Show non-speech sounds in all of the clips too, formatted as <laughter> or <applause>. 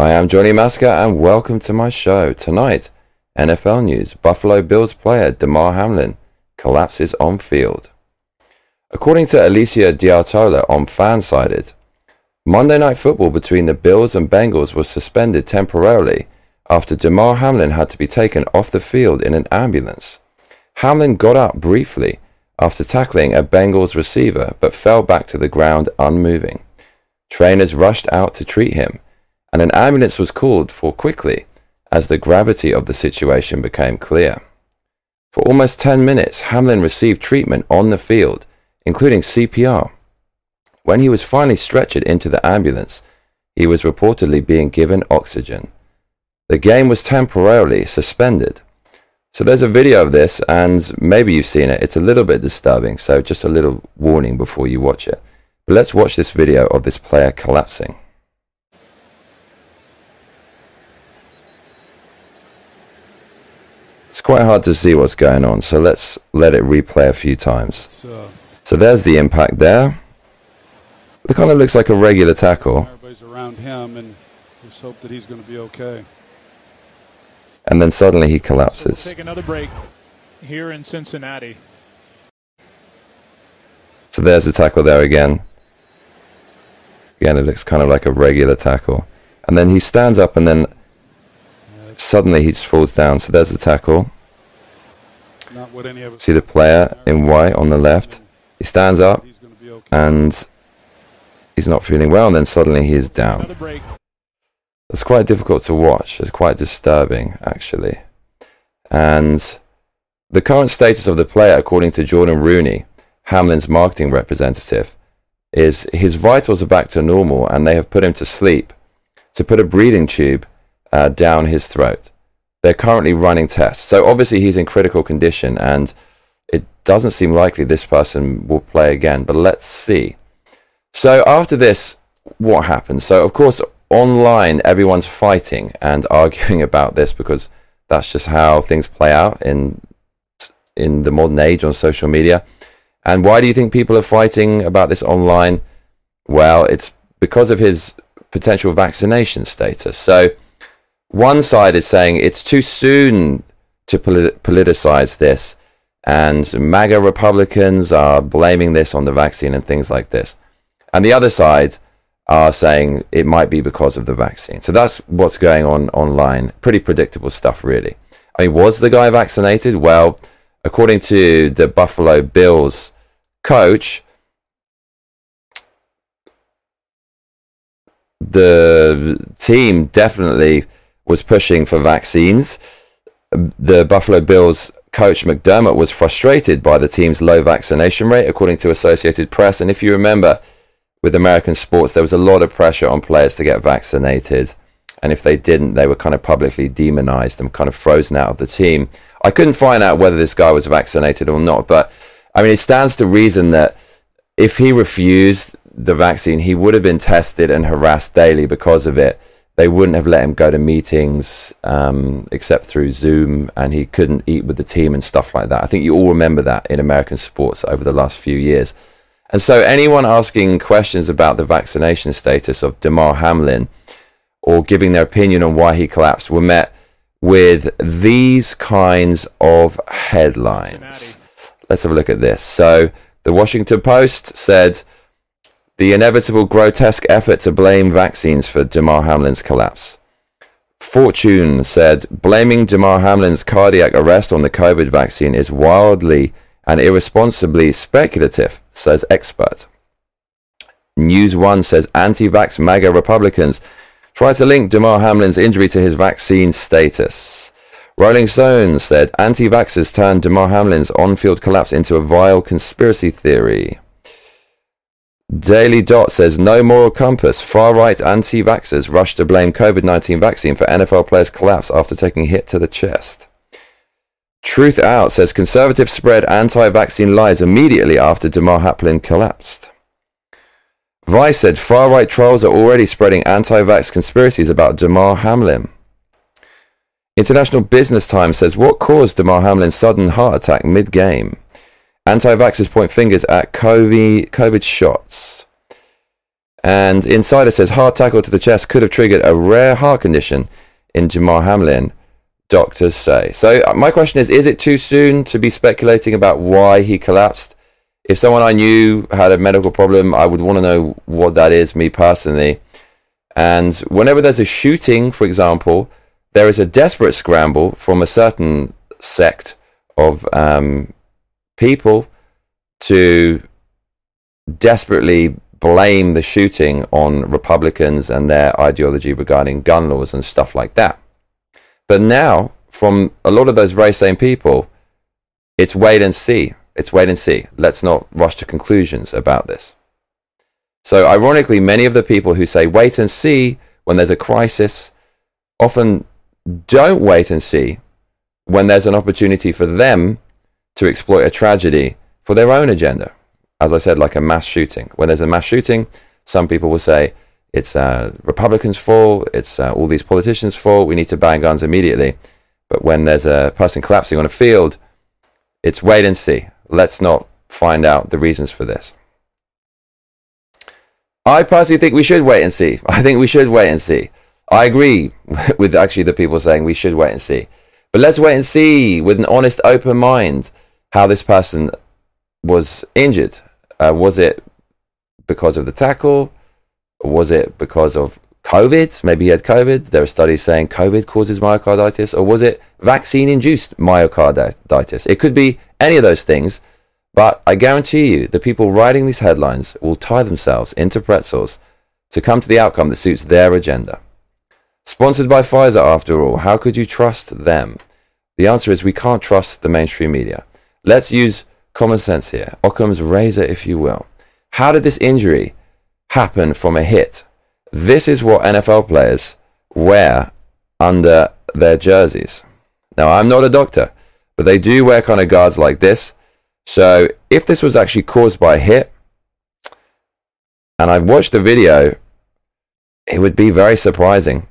Hi, I'm Johnny Massacre and welcome to my show. Tonight, NFL news. Buffalo Bills player Damar Hamlin collapses on field. According to Alicia de Artola on Fansided, Monday Night Football between the Bills and Bengals was suspended temporarily after Damar Hamlin had to be taken off the field in an ambulance. Hamlin got up briefly after tackling a Bengals receiver but fell back to the ground unmoving. Trainers rushed out to treat him, and an ambulance was called for quickly as the gravity of the situation became clear. For almost 10 minutes, Hamlin received treatment on the field, including CPR. When he was finally stretchered into the ambulance, he was reportedly being given oxygen. The game was temporarily suspended. So there's a video of this, and maybe you've seen it. It's a little bit disturbing, so just a little warning before you watch it. But let's watch this video of this player collapsing. It's quite hard to see what's going on, so let's let it replay a few times. So there's the impact there. It kind of looks like a regular tackle. Everybody's around him, and just hope that he's going to be okay. And then suddenly he So we'll collapses. take another break here in Cincinnati. So there's the tackle there again. Again, it looks kind of like a regular tackle. And then he stands up and then suddenly he just falls down. So there's the tackle. Not what any of. See the player in white on the left. He stands up He's going to be okay. and he's not feeling well. And then suddenly he's down. It's quite difficult to watch. It's quite disturbing, actually. And the current status of the player, according to Jordan Rooney, Hamlin's marketing representative, is his vitals are back to normal and they have put him to sleep to put a breathing tube uh, down his throat. They're currently running tests. So obviously he's in critical condition and it doesn't seem likely this person will play again, but let's see. So after this, what happens? So of course, online everyone's fighting and <laughs> arguing about this because that's just how things play out in in the modern age on social media. And why do you think people are fighting about this online? Well, it's because of his potential vaccination status. So one side is saying it's too soon to polit- politicize this, and MAGA Republicans are blaming this on the vaccine and things like this. And the other side are saying it might be because of the vaccine. So that's what's going on online. Pretty predictable stuff, really. I mean, was the guy vaccinated? Well, according to the Buffalo Bills coach, the team definitely was pushing for vaccines. The Buffalo Bills coach McDermott was frustrated by the team's low vaccination rate, according to Associated Press. And if you remember, with American sports, there was a lot of pressure on players to get vaccinated. And if they didn't, they were kind of publicly demonized and kind of frozen out of the team. I couldn't find out whether this guy was vaccinated or not, but I mean, it stands to reason that if he refused the vaccine, he would have been tested and harassed daily because of it. They wouldn't have let him go to meetings um, except through Zoom, and he couldn't eat with the team and stuff like that. I think you all remember that in American sports over the last few years. And so, anyone asking questions about the vaccination status of Damar Hamlin or giving their opinion on why he collapsed were met with these kinds of headlines. Cincinnati. Let's have a look at this. So, the Washington Post said the inevitable grotesque effort to blame vaccines for Damar Hamlin's collapse. Fortune said blaming Damar Hamlin's cardiac arrest on the COVID vaccine is wildly and irresponsibly speculative, says expert. News One says anti vax MAGA Republicans try to link Damar Hamlin's injury to his vaccine status. Rolling Stone said anti vaxxers turned Damar Hamlin's on field collapse into a vile conspiracy theory. Daily Dot says no moral compass. Far right anti vaxxers rush to blame COVID 19 vaccine for NFL players' collapse after taking hit to the chest. Truth Out says conservatives spread anti vaccine lies immediately after Damar Hamlin collapsed. Vice said far right trolls are already spreading anti vax conspiracies about Damar Hamlin. International Business Times says what caused Damar Hamlin's sudden heart attack mid game? Anti vaxxers point fingers at COVID, COVID shots. And Insider says hard tackle to the chest could have triggered a rare heart condition in Damar Hamlin, doctors say. So uh, my question is, is it too soon to be speculating about why he collapsed? If someone I knew had a medical problem, I would want to know what that is, me personally. And whenever there's a shooting, for example, there is a desperate scramble from a certain sect of um, people to desperately blame the shooting on Republicans and their ideology regarding gun laws and stuff like that. But now, from a lot of those very same people, it's wait and see. It's wait and see. Let's not rush to conclusions about this. So, ironically, many of the people who say wait and see when there's a crisis often don't wait and see when there's an opportunity for them to exploit a tragedy for their own agenda as I said, like a mass shooting. When there's a mass shooting, some people will say it's uh, Republicans' fault, it's uh, all these politicians' fault, we need to ban guns immediately. But when there's a person collapsing on a field, it's wait and see. Let's not find out the reasons for this. I personally think we should wait and see. <laughs> I think we should wait and see. I agree <laughs> with actually the people saying we should wait and see. But let's wait and see with an honest, open mind how this person was injured uh, was it because of the tackle? Was it because of COVID? Maybe he had COVID. There are studies saying COVID causes myocarditis. Or was it vaccine induced myocarditis? It could be any of those things. But I guarantee you, the people writing these headlines will tie themselves into pretzels to come to the outcome that suits their agenda. Sponsored by Pfizer, after all, how could you trust them? The answer is we can't trust the mainstream media. Let's use common sense here. Occam's razor, if you will. How did this injury happen from a hit? This is what NFL players wear under their jerseys. Now, I'm not a doctor, but they do wear kind of guards like this. So, if this was actually caused by a hit, and I've watched the video, it would be very surprising.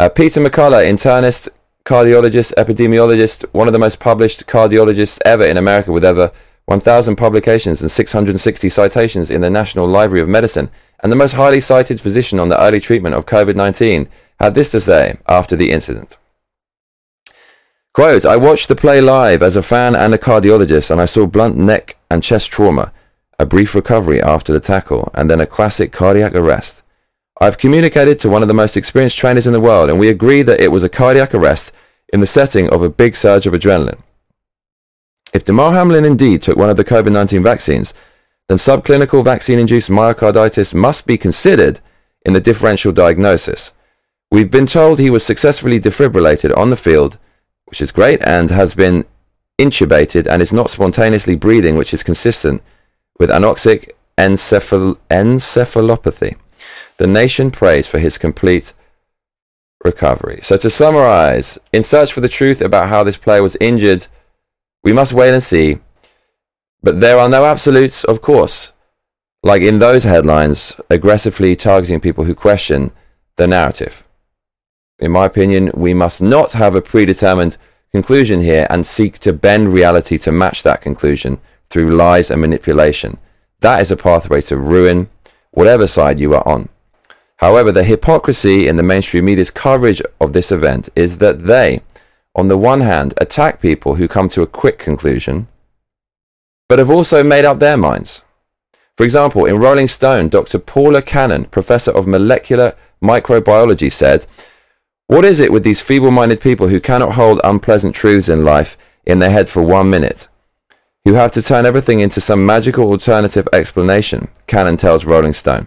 Uh, Peter McCullough, internist, cardiologist, epidemiologist, one of the most published cardiologists ever in America with over 1,000 publications and 660 citations in the National Library of Medicine, and the most highly cited physician on the early treatment of COVID 19, had this to say after the incident. Quote, I watched the play live as a fan and a cardiologist, and I saw blunt neck and chest trauma, a brief recovery after the tackle, and then a classic cardiac arrest. I've communicated to one of the most experienced trainers in the world, and we agree that it was a cardiac arrest in the setting of a big surge of adrenaline. If Damar Hamlin indeed took one of the COVID 19 vaccines, then subclinical vaccine induced myocarditis must be considered in the differential diagnosis. We've been told he was successfully defibrillated on the field, which is great, and has been intubated and is not spontaneously breathing, which is consistent with anoxic encephal- encephalopathy. The nation prays for his complete recovery. So, to summarize, in search for the truth about how this player was injured we must wait and see. But there are no absolutes, of course. Like in those headlines, aggressively targeting people who question the narrative. In my opinion, we must not have a predetermined conclusion here and seek to bend reality to match that conclusion through lies and manipulation. That is a pathway to ruin, whatever side you are on. However, the hypocrisy in the mainstream media's coverage of this event is that they, on the one hand, attack people who come to a quick conclusion, but have also made up their minds. For example, in Rolling Stone, Dr. Paula Cannon, professor of molecular microbiology, said, What is it with these feeble minded people who cannot hold unpleasant truths in life in their head for one minute? Who have to turn everything into some magical alternative explanation, Cannon tells Rolling Stone.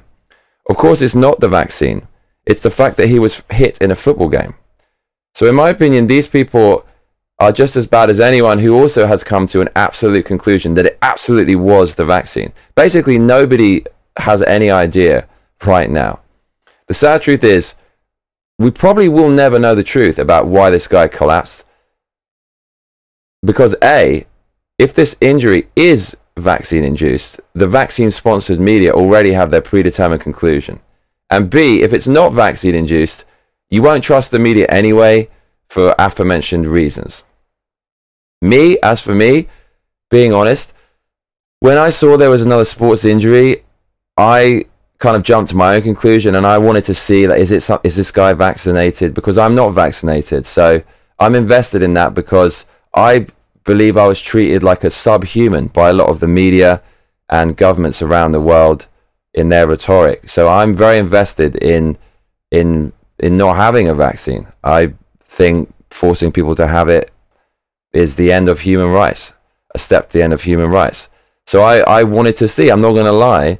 Of course, it's not the vaccine, it's the fact that he was hit in a football game. So, in my opinion, these people are just as bad as anyone who also has come to an absolute conclusion that it absolutely was the vaccine. Basically, nobody has any idea right now. The sad truth is, we probably will never know the truth about why this guy collapsed. Because, A, if this injury is vaccine induced, the vaccine sponsored media already have their predetermined conclusion. And B, if it's not vaccine induced, you won't trust the media anyway for aforementioned reasons. Me, as for me, being honest, when I saw there was another sports injury, I kind of jumped to my own conclusion, and I wanted to see that is it some, is this guy vaccinated? Because I'm not vaccinated, so I'm invested in that because I believe I was treated like a subhuman by a lot of the media and governments around the world in their rhetoric. So I'm very invested in in in not having a vaccine. I think forcing people to have it is the end of human rights, a step to the end of human rights. So I, I wanted to see, I'm not going to lie.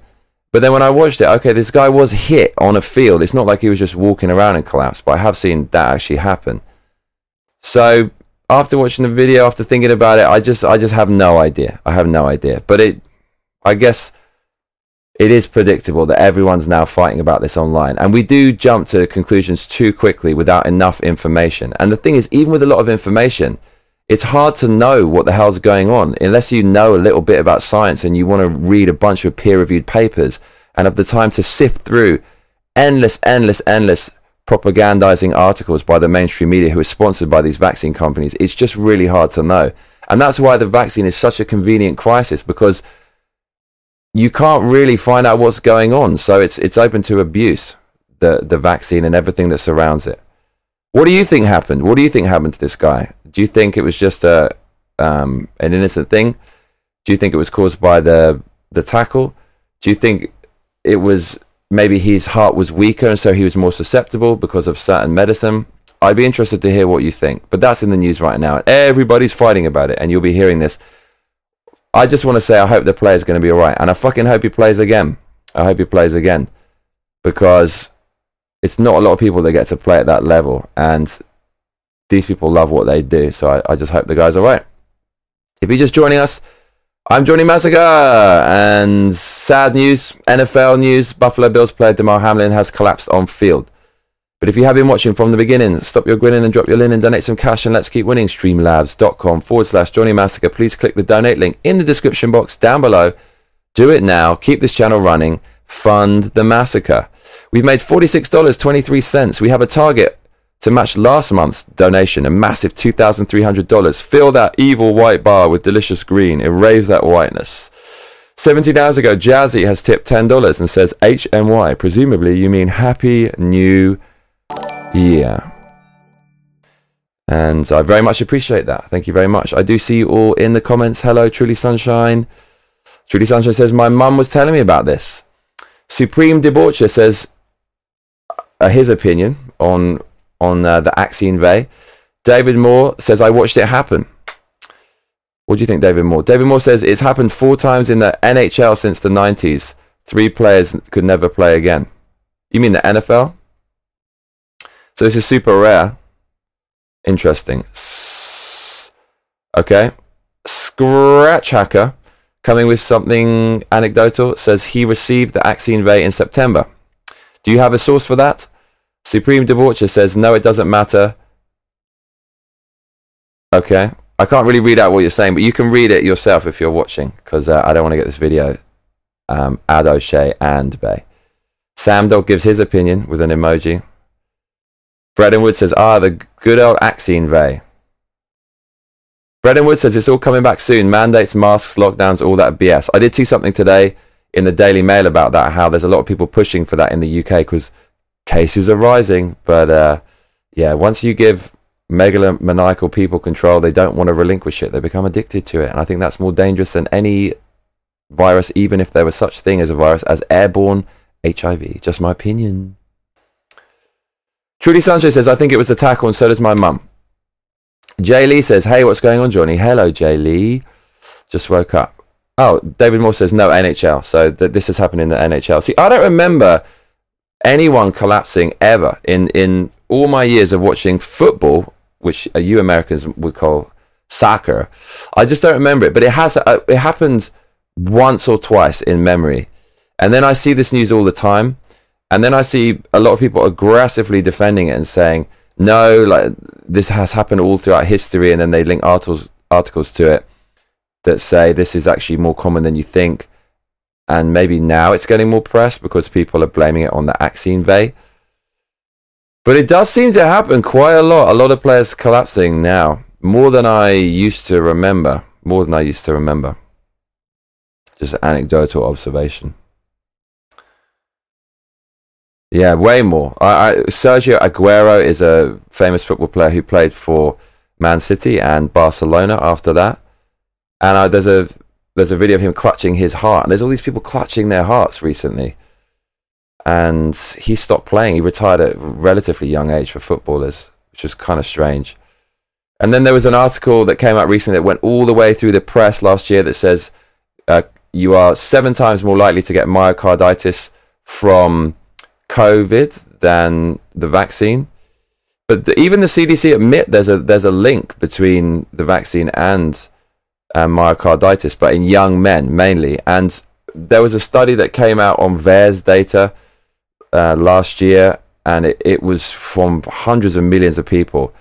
But then when I watched it, okay, this guy was hit on a field. It's not like he was just walking around and collapsed, but I have seen that actually happen. So after watching the video, after thinking about it, I just I just have no idea. I have no idea. But it I guess it is predictable that everyone's now fighting about this online. And we do jump to conclusions too quickly without enough information. And the thing is, even with a lot of information, it's hard to know what the hell's going on unless you know a little bit about science and you want to read a bunch of peer reviewed papers and have the time to sift through endless, endless, endless propagandizing articles by the mainstream media who are sponsored by these vaccine companies. It's just really hard to know. And that's why the vaccine is such a convenient crisis because you can't really find out what's going on. So it's it's open to abuse, the the vaccine and everything that surrounds it. What do you think happened? What do you think happened to this guy? Do you think it was just a um, an innocent thing? Do you think it was caused by the the tackle? Do you think it was maybe his heart was weaker and so he was more susceptible because of certain medicine? I'd be interested to hear what you think. But that's in the news right now. Everybody's fighting about it, and you'll be hearing this I just want to say I hope the player's going to be all right, and I fucking hope he plays again. I hope he plays again because it's not a lot of people that get to play at that level, and these people love what they do. So I, I just hope the guy's all right. If you're just joining us, I'm Johnny Massacre, and sad news, NFL news: Buffalo Bills player Damar Hamlin has collapsed on field. But if you have been watching from the beginning, stop your grinning and drop your linen, donate some cash, and let's keep winning. Streamlabs.com forward slash Johnny Massacre. Please click the donate link in the description box down below. Do it now. Keep this channel running. Fund the massacre. We've made $46.23. We have a target to match last month's donation, a massive $2,300. Fill that evil white bar with delicious green. Erase that whiteness. 17 hours ago, Jazzy has tipped $10 and says HNY. Presumably, you mean Happy New Year. And I very much appreciate that. Thank you very much. I do see you all in the comments. Hello, Truly Sunshine. Truly Sunshine says, My mum was telling me about this. Supreme Debaucher says uh, his opinion on on uh, the Aksine Ve. David Moore says, I watched it happen. What do you think, David Moore? David Moore says, It's happened four times in the NHL since the 90s. Three players could never play again. You mean the NFL? So this is super rare. Interesting. Okay. Scratch Hacker coming with something anecdotal says he received the Aksine Ve in September. Do you have a source for that? Supreme Debaucher says no, it doesn't matter. Okay. I can't really read out what you're saying, but you can read it yourself if you're watching, because uh, I don't want to get this video um, ad O'Shea and Bay. Sam Dog gives his opinion with an emoji. Bredenwood says, ah, the good old Aksine Ve. Bredenwood says it's all coming back soon. Mandates, masks, lockdowns, all that BS. I did see something today in the Daily Mail about that, how there's a lot of people pushing for that in the UK because cases are rising. But uh, yeah, once you give megalomaniacal people control, they don't want to relinquish it. They become addicted to it. And I think that's more dangerous than any virus, even if there was such thing as a virus, as airborne HIV. Just my opinion. Trudy Sanchez says, I think it was the tackle, and so does my mum. Jay Lee says, Hey, what's going on, Johnny? Hello, Jay Lee. Just woke up. Oh, David Moore says, No, NHL. So th- this has happened in the NHL. See, I don't remember anyone collapsing ever in, in all my years of watching football, which uh, you Americans would call soccer. I just don't remember it, but it has uh, it happened once or twice in memory. And then I see this news all the time. And then I see a lot of people aggressively defending it and saying, no, like this has happened all throughout history, and then they link articles articles to it that say this is actually more common than you think, and maybe now it's getting more press because people are blaming it on the Aksine Ve. But it does seem to happen quite a lot. A lot of players collapsing now, more than I used to remember. More than I used to remember. Just anecdotal observation. Yeah, way more. I, I, Sergio Aguero is a famous football player who played for Man City and Barcelona after that. And uh, there's a there's a video of him clutching his heart. And there's all these people clutching their hearts recently. And he stopped playing. He retired at a relatively young age for footballers, which was kind of strange. And then there was an article that came out recently that went all the way through the press last year that says uh, you are seven times more likely to get myocarditis from COVID than the vaccine. But the, even the CDC admit there's a there's a link between the vaccine and uh, myocarditis, but in young men mainly. And there was a study that came out on VAERS data uh, last year, and it, it was from hundreds of millions of people.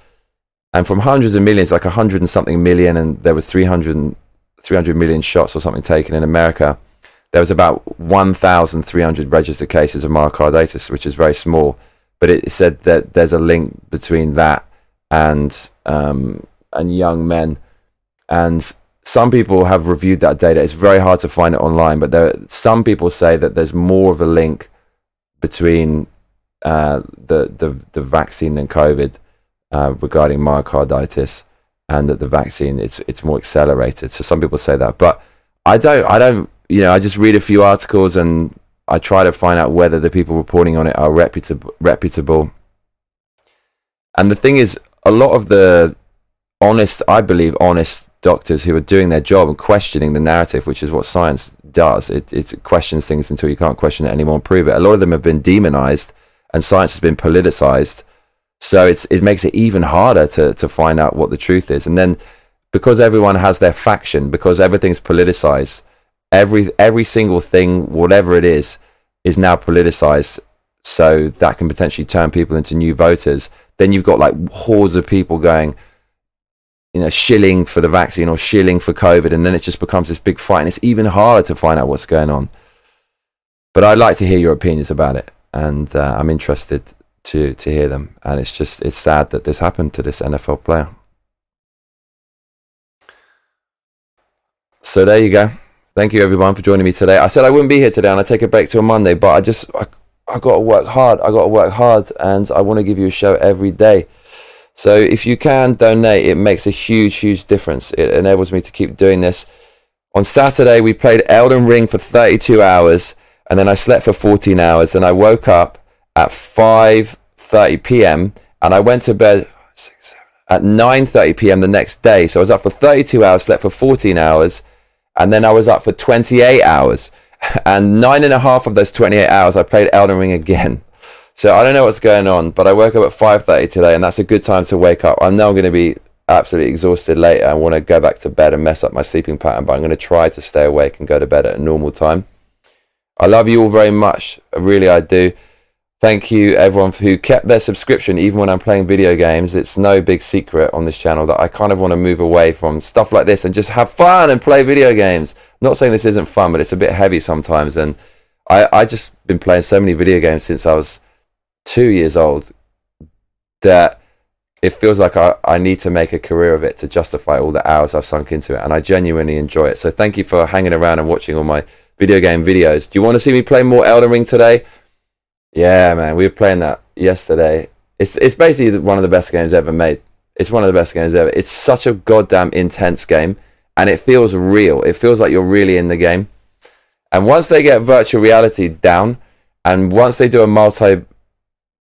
And from hundreds of millions, like a hundred and something million, and there were 300, 300 million shots or something taken in America there was about 1,300 registered cases of myocarditis, which is very small. But it said that there's a link between that and um, and young men. And some people have reviewed that data. It's very hard to find it online, but there some people say that there's more of a link between uh, the the the vaccine than COVID uh, regarding myocarditis, and that the vaccine it's it's more accelerated. So some people say that, but I don't I don't you know, I just read a few articles and I try to find out whether the people reporting on it are reputable. reputable. And the thing is, a lot of the honest, I believe, honest doctors who are doing their job and questioning the narrative, which is what science does. It, it questions things until you can't question it anymore and prove it. A lot of them have been demonized and science has been politicized. So it's, it makes it even harder to, to find out what the truth is. And then because everyone has their faction, because everything's politicized, every every single thing, whatever it is, is now politicized. So that can potentially turn people into new voters. Then you've got like hordes of people going, you know, shilling for the vaccine or shilling for COVID, and then it just becomes this big fight, and it's even harder to find out what's going on. But I'd like to hear your opinions about it, and uh, I'm interested to to hear them. And it's just it's sad that this happened to this NFL player. So there you go. Thank you everyone for joining me today. I said I wouldn't be here today and I take a break till Monday, but I just I, I got to work hard. I got to work hard and I want to give you a show every day. So if you can donate, it makes a huge huge difference. It enables me to keep doing this. On Saturday we played Elden Ring for 32 hours and then I slept for 14 hours and I woke up at 5:30 p.m. and I went to bed at 9:30 p.m. the next day. So I was up for 32 hours, slept for 14 hours and then I was up for 28 hours. <laughs> And nine and a half of those 28 hours, I played Elden Ring again. So I don't know what's going on, but I woke up at 5:30 today, and that's a good time to wake up. I know I'm going to be absolutely exhausted later. I want to go back to bed and mess up my sleeping pattern, but I'm going to try to stay awake and go to bed at a normal time. I love you all very much. Really, I do. Thank you, everyone, who kept their subscription even when I'm playing video games. It's no big secret on this channel that I kind of want to move away from stuff like this and just have fun and play video games. not saying this isn't fun, but it's a bit heavy sometimes. And I, I just been playing so many video games since I was two years old that it feels like I, I need to make a career of it to justify all the hours I've sunk into it. And I genuinely enjoy it. So thank you for hanging around and watching all my video game videos. Do you want to see me play more Elden Ring today? Yeah, man, we were playing that yesterday. It's it's basically one of the best games ever made. It's one of the best games ever. It's such a goddamn intense game, and it feels real. It feels like you're really in the game. And once they get virtual reality down, and once they do a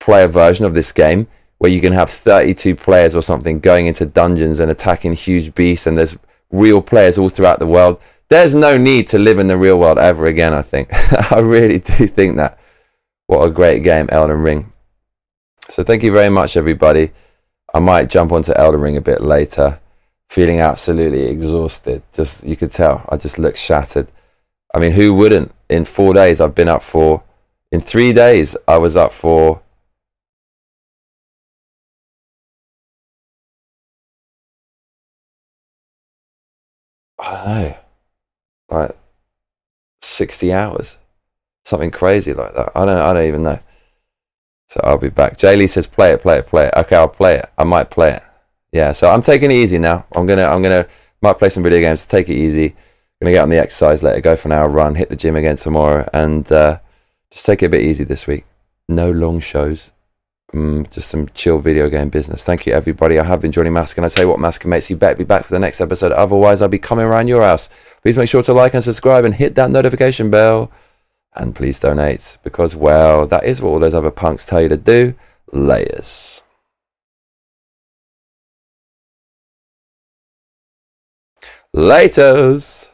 multiplayer version of this game where you can have 32 players or something going into dungeons and attacking huge beasts, and there's real players all throughout the world, there's no need to live in the real world ever again. I think <laughs> I really do think that. What a great game, Elden Ring. So thank you very much, everybody. I might jump onto Elden Ring a bit later, feeling absolutely exhausted. Just you could tell, I just look shattered. I mean, who wouldn't? In four days, I've been up for. In three days, I was up for. I don't know, like sixty hours something crazy like that. I don't I don't even know. So I'll be back. Jaylee says play it, play it, play it. Okay, I'll play it. I might play it. Yeah, so I'm taking it easy now. I'm gonna I'm gonna might play some video games, take it easy. Gonna get on the exercise, let it go for an hour run, hit the gym again tomorrow, and uh, just take it a bit easy this week. no long shows. Mm, just some chill video game business. Thank you, everybody. I have been joining Mask, and I tell you what, Mask mates, you better be back for the next episode. Otherwise, I'll be coming around your house. Please make sure to like and subscribe and hit that notification bell. And please donate because, well, that is what all those other punks tell you to do. Layers. Laters.